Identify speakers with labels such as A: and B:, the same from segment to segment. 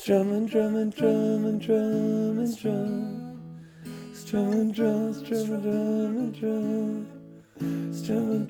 A: Strum and drum and drum and drum and drum. And drum, and drum and drum. And drum, and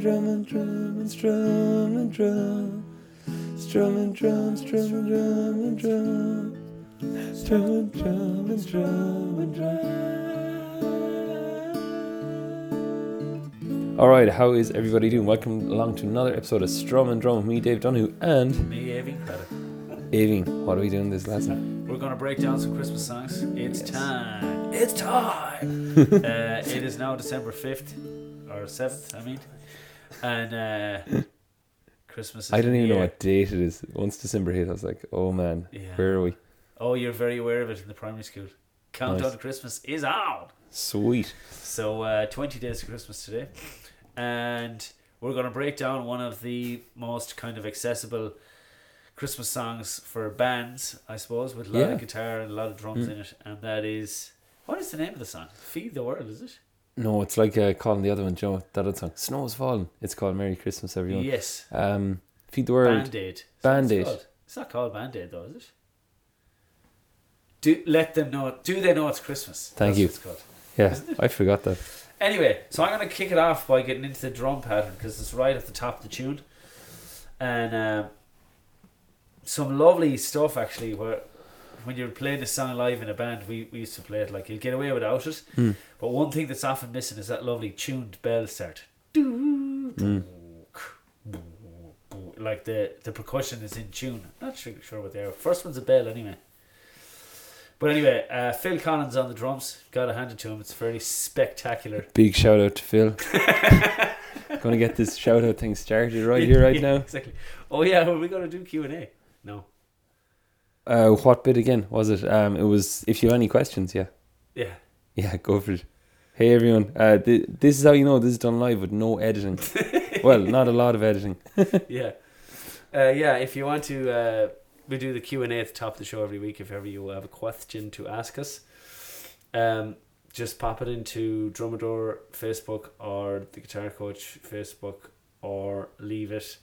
A: drum, and drum and drum and drum. And drum, strum and drum. Strum and drum. All right, how is everybody doing? Welcome along to another episode of Strum and Drum with me, Dave Donoghue, and
B: Me, Aving.
A: Aving. What are we doing this lesson?
B: We're going to break down some Christmas songs. It's
A: Yes.
B: time. It's time. uh, it is now December 5th, or 7th, I mean. And uh, Christmas is
A: I don't even know what date it is. Once December hit, I was like, oh man,
B: Yeah.
A: where are we?
B: Oh, you're very aware of it in the primary school. Countdown
A: Nice.
B: to Christmas is on.
A: Sweet.
B: So, uh, 20 days to Christmas today. And we're going to break down one of the most kind of accessible Christmas songs for bands, I suppose, with a lot
A: Yeah.
B: of guitar and a lot of drums
A: Mm.
B: in it. And that is. What is the name of the song? Feed the World, is it?
A: No, it's like uh, calling the other one, Joe, that other song. Snow's falling. It's called Merry Christmas, everyone.
B: Yes.
A: Um, Feed the World.
B: Band Aid. That what it's
A: Band-Aid.
B: called? It's not called Band Aid, though, is it? Do let them know. Do they know it's Christmas?
A: Thank
B: That's
A: you.
B: What it's called.
A: Yeah, I forgot that.
B: Anyway, so I'm going to kick it off by getting into the drum pattern because it's right at the top of the tune, and um, some lovely stuff actually. Where when you're playing this song live in a band, we, we used to play it like you'll get away without it.
A: Mm.
B: But one thing that's often missing is that lovely tuned bell start.
A: Mm.
B: Like the the percussion is in tune. Not sure, sure what they are. First one's a bell anyway. But anyway, uh, Phil Collins on the drums. Got to hand it to him. It's very spectacular.
A: Big shout out to Phil. Gonna get this shout out thing started right here, right
B: Yeah,
A: now.
B: Exactly. Oh yeah, are we gonna do Q and A? No.
A: Uh, what bit again was it? Um, it was if you have any questions, yeah,
B: Yeah.
A: yeah, go for it. Hey everyone, uh, th- this is how you know this is done live with no editing. well, not a lot of editing.
B: yeah. Uh, yeah. If you want to, uh, we do the Q and A at the top of the show every week. If ever you have a question to ask us, um, just pop it into Drumadore Facebook or the Guitar Coach Facebook or leave it.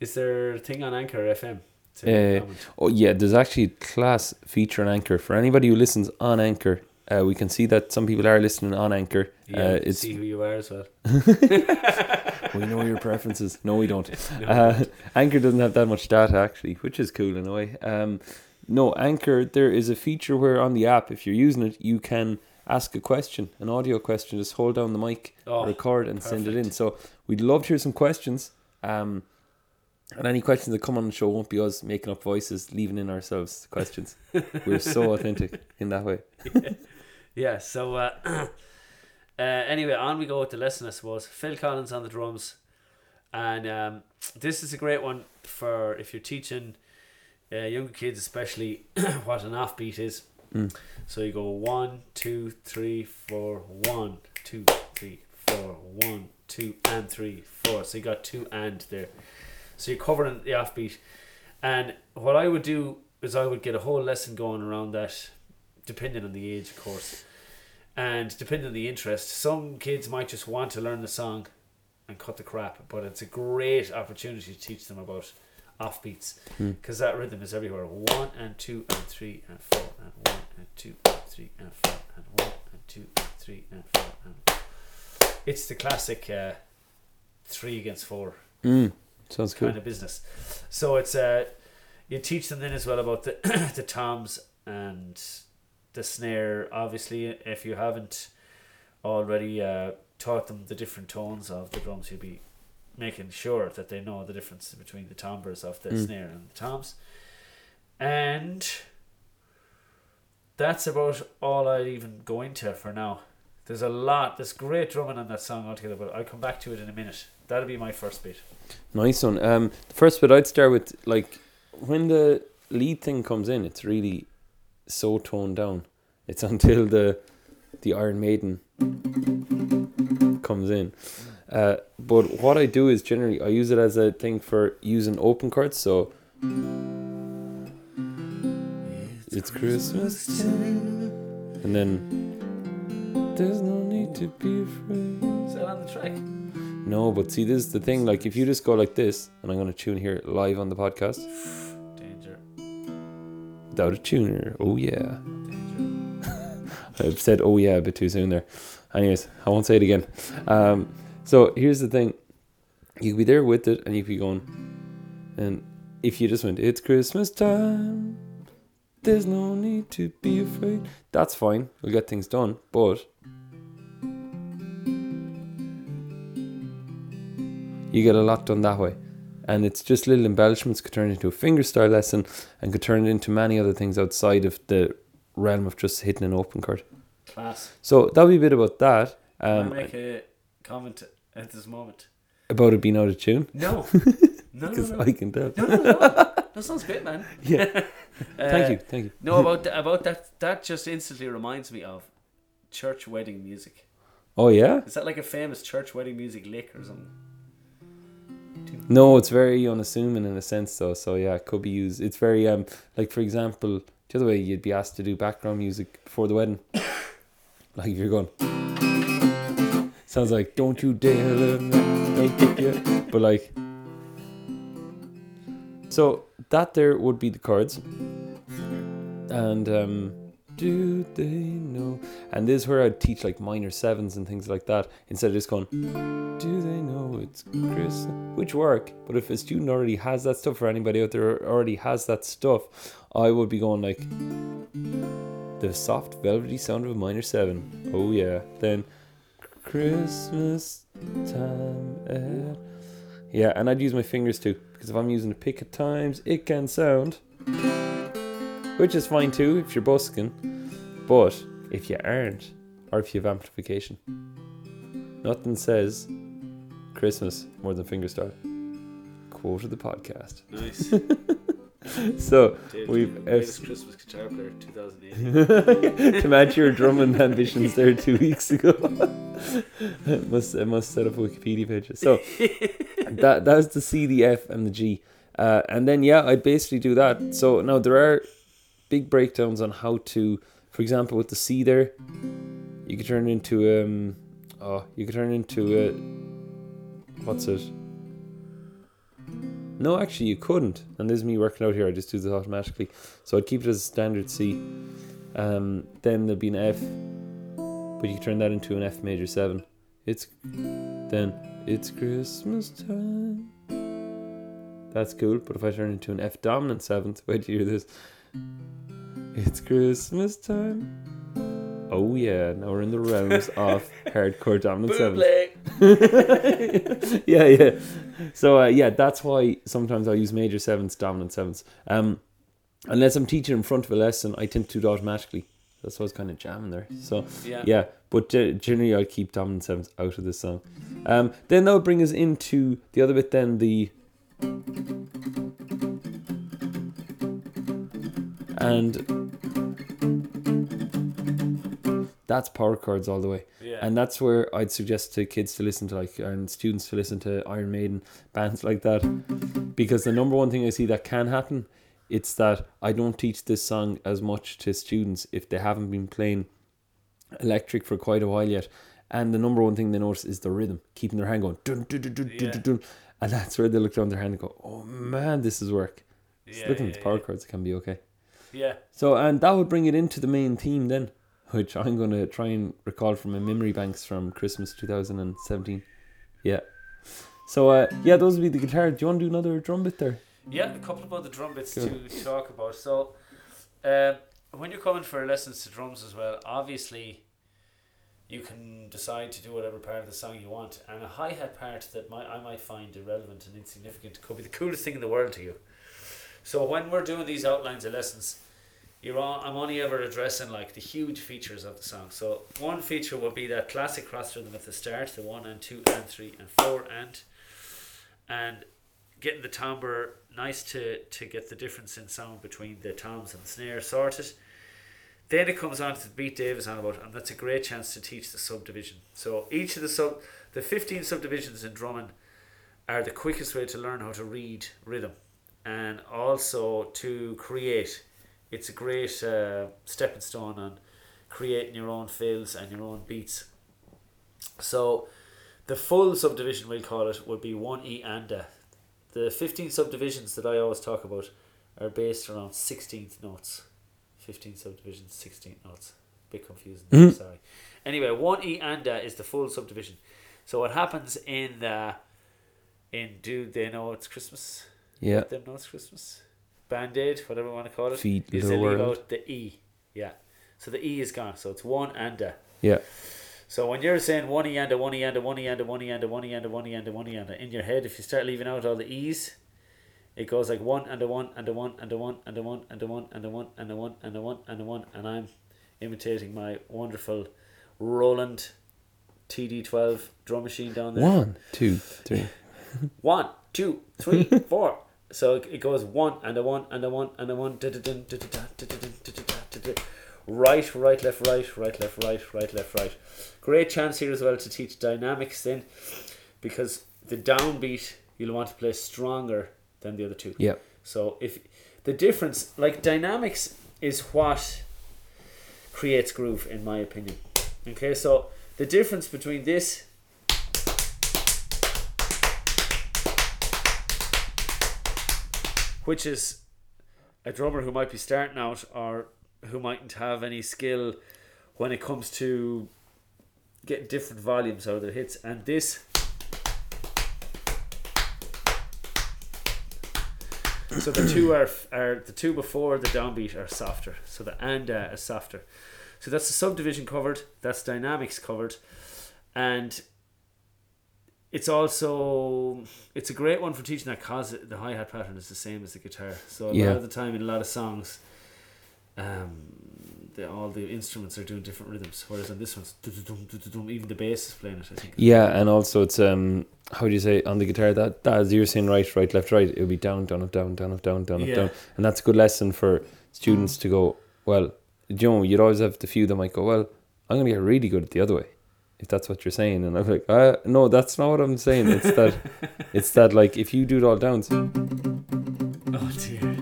B: Is there a thing on Anchor FM?
A: Uh. Oh yeah, there's actually a class feature on Anchor for anybody who listens on Anchor. Uh, we can see that some people are listening on Anchor.
B: yeah,
A: uh, it's
B: see who you are as well.
A: we know your preferences. No, we don't.
B: No,
A: Uh, Anchor doesn't have that much data actually, which is cool in a way. Um, no, Anchor, there is a feature where on the app, if you're using it, you can ask a question, an audio question. Just hold down the mic,
B: Oh,
A: record, and send it in. So we'd love to hear some questions. Um, and any questions that come on the show won't be us making up voices, leaving in ourselves questions. We're so authentic in that way.
B: Yeah, so uh, uh, anyway, on we go with the lesson, I suppose. Phil Collins on the drums. And um, this is a great one for if you're teaching uh, younger kids, especially what an offbeat is.
A: Mm.
B: So you go one, two, three, four, one, two, three, four, one, two, and three, four. So you got two and there. So you're covering the offbeat. And what I would do is I would get a whole lesson going around that, depending on the age, of course, and depending on the interest. Some kids might just want to learn the song and cut the crap, but it's a great opportunity to teach them about offbeats
A: Hmm.
B: because that rhythm is everywhere. One and two and three and four and one and two and three and four and one and two and three and four and. It's the classic uh, three against four
A: Mm, sounds cool.
B: kind of business. So it's uh, you teach them then as well about the the toms and the snare. Obviously, if you haven't already uh, taught them the different tones of the drums, you'll be making sure that they know the difference between the timbres of the
A: Mm.
B: snare and the toms. And that's about all I'd even go into for now. There's a lot. There's great drumming on that song altogether, but I'll come back to it in a minute. That'll be my first bit.
A: Nice one. Um, the first bit I'd start with, like, when the lead thing comes in, it's really so toned down. It's until the the Iron Maiden comes in. Uh, but what I do is generally I use it as a thing for using open chords. So it's Christmas time, and then there's no need to be afraid.
B: Is that on the track?
A: No, but see, this is the thing. Like, if you just go like this, and I'm going to tune here live on the podcast
B: Danger.
A: without a tuner. Oh yeah. I've said oh yeah a bit too soon there. Anyways, I won't say it again. Um, so here's the thing: you could be there with it, and you could be going, and if you just went, "It's Christmas time," there's no need to be afraid. That's fine. We'll get things done, but you get a lot done that way. And it's just little embellishments could turn into a fingerstyle lesson and could turn into many other things outside of the realm of just hitting an open chord.
B: Class.
A: So that'll be a bit about that.
B: Can I
A: Um,
B: make a comment at this moment?
A: about it being out of tune,
B: No. No, no, no.
A: I can tell.
B: No, no, no. That sounds great, man.
A: Yeah.
B: Uh,
A: Thank you, thank you.
B: No, about th- about that. That just instantly reminds me of church wedding music.
A: Oh yeah.
B: Is that like a famous church wedding music lick or something?
A: No, it's very unassuming in a sense, though. So yeah, it could be used. It's very um, like for example, the other way you'd be asked to do background music before the wedding, like if you're going. Sounds like don't you dare take you," but like. So that there would be the chords, and um, do they know? And this is where I'd teach like minor sevens and things like that instead of just going. Do Chris? Which work, but if a student already has that stuff, or anybody out there already has that stuff, I would be going like the soft, velvety sound of a minor seven. Oh yeah. Then Christmas time. eh. Yeah, and I'd use my fingers too because if I'm using a pick at times, it can sound, which is fine too if you're busking. But if you aren't, or if you have amplification, nothing says Christmas more than fingerstyle. Quote of the podcast.
B: Nice.
A: So
B: Dave,
A: We've
B: greatest Christmas guitar player 2008.
A: to match your drumming ambitions there two weeks ago. must I must set up a Wikipedia page. So that that's the C, the F, and the G. Uh, and then yeah, I'd basically do that. So now there are big breakdowns on how to, for example, with the C there, you could turn into um, oh, you could turn into a, what's it? No, actually, you couldn't. And this is me working out here. I just do this automatically. So I'd keep it as a standard C. Um, then there'll be an F, but you turn that into an F major seven. It's then it's Christmas time. That's cool. But if I turn it into an F dominant seventh, wait till you hear this. It's Christmas time. Oh yeah, now we're in the realms of hardcore dominant.
B: Buble.
A: yeah, yeah. So uh, yeah, that's why sometimes I use major sevens, dominant sevens. Um, unless I'm teaching in front of a lesson, I tend to do it automatically. That's why I was kind of jamming there. So
B: Yeah.
A: yeah, but ge- generally I keep dominant sevens out of this song. Um, then that would bring us into the other bit. Then the and that's power chords all the way.
B: Yeah.
A: And that's where I'd suggest to kids to listen to like and students to listen to Iron Maiden bands like that. Because the number one thing I see that can happen, it's that I don't teach this song as much to students if they haven't been playing electric for quite a while yet. And the number one thing they notice is the rhythm, keeping their hand going dun dun dun dun dun,
B: Yeah.
A: dun, dun. And that's where they look down their hand and go, Oh man, this is work.
B: yeah,
A: Looking
B: yeah,
A: at power
B: yeah.
A: chords can be okay.
B: Yeah.
A: So, and that would bring it into the main theme then, which I'm going to try and recall from my memory banks from Christmas 2017. Yeah. So, uh, yeah, those would be the guitar. Do you want to do another drum bit there?
B: Yeah, a couple of other drum bits
A: Good.
B: to talk about. So, um, when you're coming for lessons to drums as well, obviously, you can decide to do whatever part of the song you want, and a hi hat part that might I might find irrelevant and insignificant could be the coolest thing in the world to you. So when we're doing these outlines of lessons, you're on, I'm only ever addressing like the huge features of the song. So one feature would be that classic cross rhythm at the start, the one and two and three and four and, and getting the timbre nice to to get the difference in sound between the toms and the snare sorted. Then it comes on to the beat Dave is on about, and that's a great chance to teach the subdivision. So each of the sub, the fifteen subdivisions in drumming, are the quickest way to learn how to read rhythm, and also to create. It's a great uh, stepping stone on creating your own fills and your own beats. So the full subdivision we'll call it would be one E and a. The fifteen subdivisions that I always talk about are based around sixteenth notes. Fifteen subdivisions, sixteenth notes. A Bit confusing.
A: Mhm.
B: Sorry. Anyway, one E and a is the full subdivision. So what happens in the in do they know it's Christmas?
A: Yeah.
B: Let them know it's Christmas. Band aid, whatever you want to call it.
A: Feed
B: is they leave out the E. Yeah. So the E is gone. So it's one and a.
A: Yeah.
B: So when you're saying one E and a one E and a one E and a one E and a one E and a one E and a one E and a in your head, if you start leaving out all the E's, it goes like one and a one and a one and a one and a one and a one and a one and a one and a one and a one and I'm imitating my wonderful Roland TD12 drum machine down there.
A: One, two, three.
B: One, two, three, four. So it it goes one and a one and a one and a one. Right, right, left, right, right, left, right, right, left, right. Great chance here as well to teach dynamics then, because the downbeat you'll want to play stronger than the other two.
A: Yeah.
B: So if the difference, like dynamics, is what creates groove, in my opinion. Okay, so the difference between this which is a drummer who might be starting out or who mightn't have any skill when it comes to getting different volumes out of their hits. And this so the two are, are the two before the downbeat are softer. So the and uh, is softer. So that's the subdivision covered that's dynamics covered and it's also it's a great one for teaching that cause the hi hat pattern is the same as the guitar. So a
A: Yeah.
B: lot of the time in a lot of songs, um, the, all the instruments are doing different rhythms. Whereas on this one's even the bass is playing it. I think.
A: Yeah, and also it's um how do you say on the guitar that that as you're saying right, right, left, right, it'll be down, down, up, down, down, up, down, down, up,
B: Yeah.
A: down. And that's a good lesson for students to go, well, you know, you'd always have the few that might go, Well, I'm gonna get really good at the other way. If that's what you're saying. And I'm like, uh, no, that's not what I'm saying. It's that it's that like if you do it all down
B: Oh dear.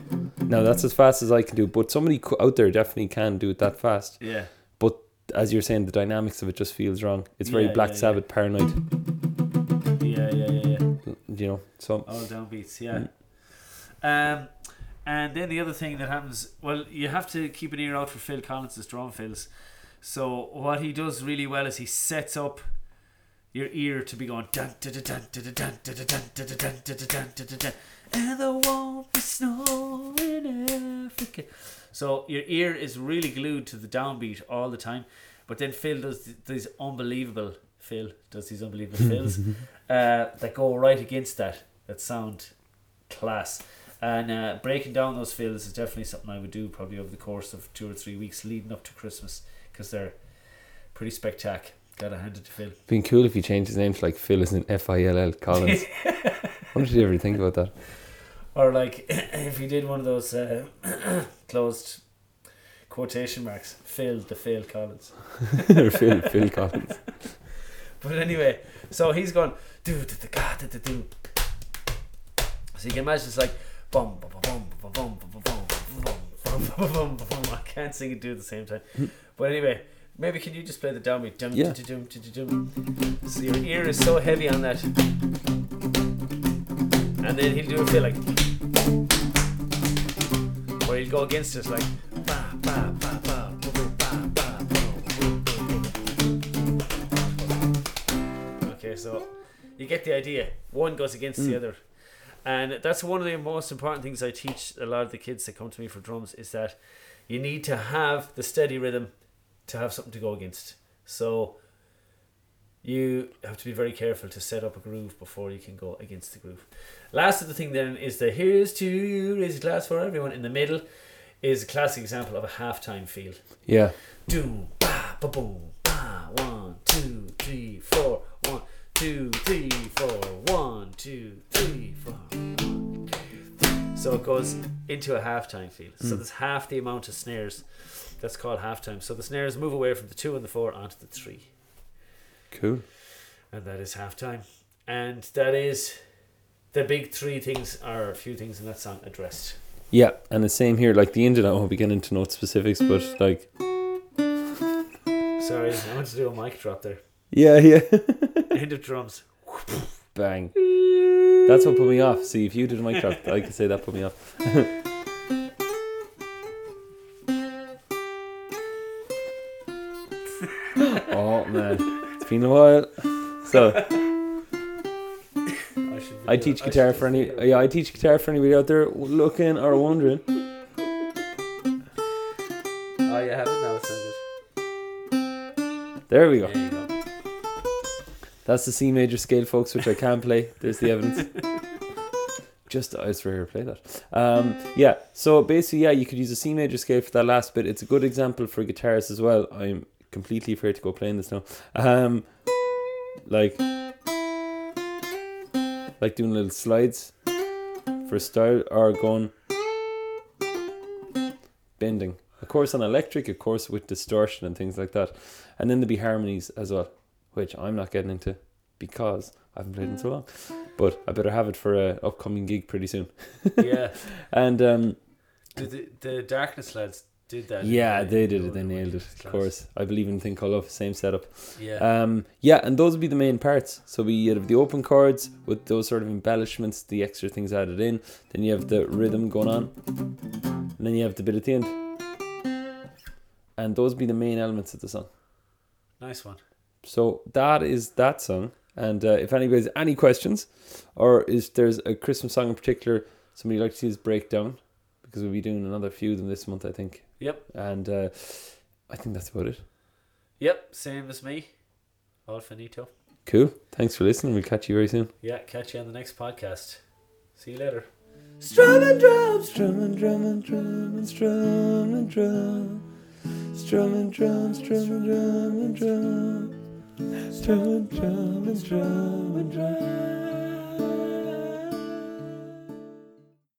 A: now that's as fast as I can do, but somebody out there definitely can do it that fast.
B: Yeah.
A: But as you're saying, the dynamics of it just feels wrong. It's very
B: Yeah,
A: Black
B: yeah, yeah.
A: Sabbath paranoid,
B: Yeah, yeah, yeah, yeah.
A: you know. So
B: All downbeats, yeah. Um, and then the other thing that happens, well, you have to keep an ear out for Phil Collins' drum fills. So what he does really well is he sets up your ear to be going dun dun dun dun dun dun dun dun dun dun dun dun dun dun dun dun dun and there won't be snow in Africa. So your ear is really glued to the downbeat all the time. But then Phil does these unbelievable Phil does these unbelievable fills uh, that go right against that that sound class. And uh, breaking down those fills is definitely something I would do probably over the course of two or three weeks leading up to Christmas because they're pretty spectacular. Gotta hand it to Phil.
A: been cool if you changed his name to like Phil isn't F I L L Collins. what did you ever think about that?
B: Or like if you did one of those uh, closed quotation marks, Phil the Phil Collins.
A: or Phil Phil Collins.
B: But anyway, so he's going do do do ga do do do. So you can imagine it's like bum bum bum bum bum bum bum bum I can't sing and do at the same time. But anyway, maybe can you just play the downbeat? Dum
A: Yeah.
B: dum dum. So your ear is so heavy on that, and then he'll do a feel like where he'll go against it like. Okay, so you get the idea. One goes against the
A: Mm.
B: other. And that's one of the most important things I teach a lot of the kids that come to me for drums is that you need to have the steady rhythm to have something to go against. So you have to be very careful to set up a groove before you can go against the groove. Last of the thing then is the here's to you, raise a glass for everyone. In the middle is a classic example of a halftime feel.
A: Yeah.
B: Doom, ba, ba, boom, ba. One, two, three, four. Two, three, four. One, three, four. One, two. So it goes into a halftime feel. So
A: Mm.
B: there's half the amount of snares. That's called halftime. So the snares move away from the two and the four onto the three.
A: Cool.
B: And that is halftime. And that is the big three things are a few things in that song addressed.
A: Yeah, and the same here. Like the engine, I won't be getting into note specifics, but like,
B: Sorry, I want to do a mic drop there.
A: yeah, yeah.
B: Hit of drums.
A: Bang. That's what put me off. See, if you did a mic drop, I could say that put me off. oh man, it's been a while. So
B: I,
A: I teach guitar
B: just
A: for any. Yeah, I teach guitar for anybody out there looking or wondering.
B: Oh, you have it now. It's
A: we
B: good.
A: go.
B: There you go.
A: That's the C major scale, folks, which I can play. There's the evidence. Just I was for her to play that. Um, yeah. So basically, yeah, you could use a C major scale for that last bit. It's a good example for guitarists as well. I'm completely afraid to go playing this now. Um, like, like doing little slides for style or going bending. Of course, on electric, of course, with distortion and things like that, and then there'd be harmonies as well which I'm not getting into because I haven't played in so long. But I better have it for a upcoming gig pretty soon.
B: Yeah.
A: And um,
B: The, the, the Darkness lads did that.
A: yeah,
B: didn't
A: they did it. They nailed it. Of course, I believe in a thing called love. Same setup.
B: Yeah.
A: Um, yeah, and those would be the main parts. So we have the open chords with those sort of embellishments, the extra things added in. Then you have the rhythm going on, and then you have the bit at the end. And those would be the main elements of the song.
B: nice one.
A: So that is that song. And uh, if anybody has any questions, or is there's a Christmas song in particular somebody would like to see us break down, because we'll be doing another few of them this month, I think.
B: Yep.
A: And uh, I think that's about it.
B: Yep. Same as me. All finito.
A: Cool. Thanks for listening. We'll catch you very soon.
B: Yeah. Catch you on the next podcast. See you later.
A: Strumming drum, strumming drum and drum and strumming drum. Strumming drum, strumming drum and drum. Strumming drum and drum and drum.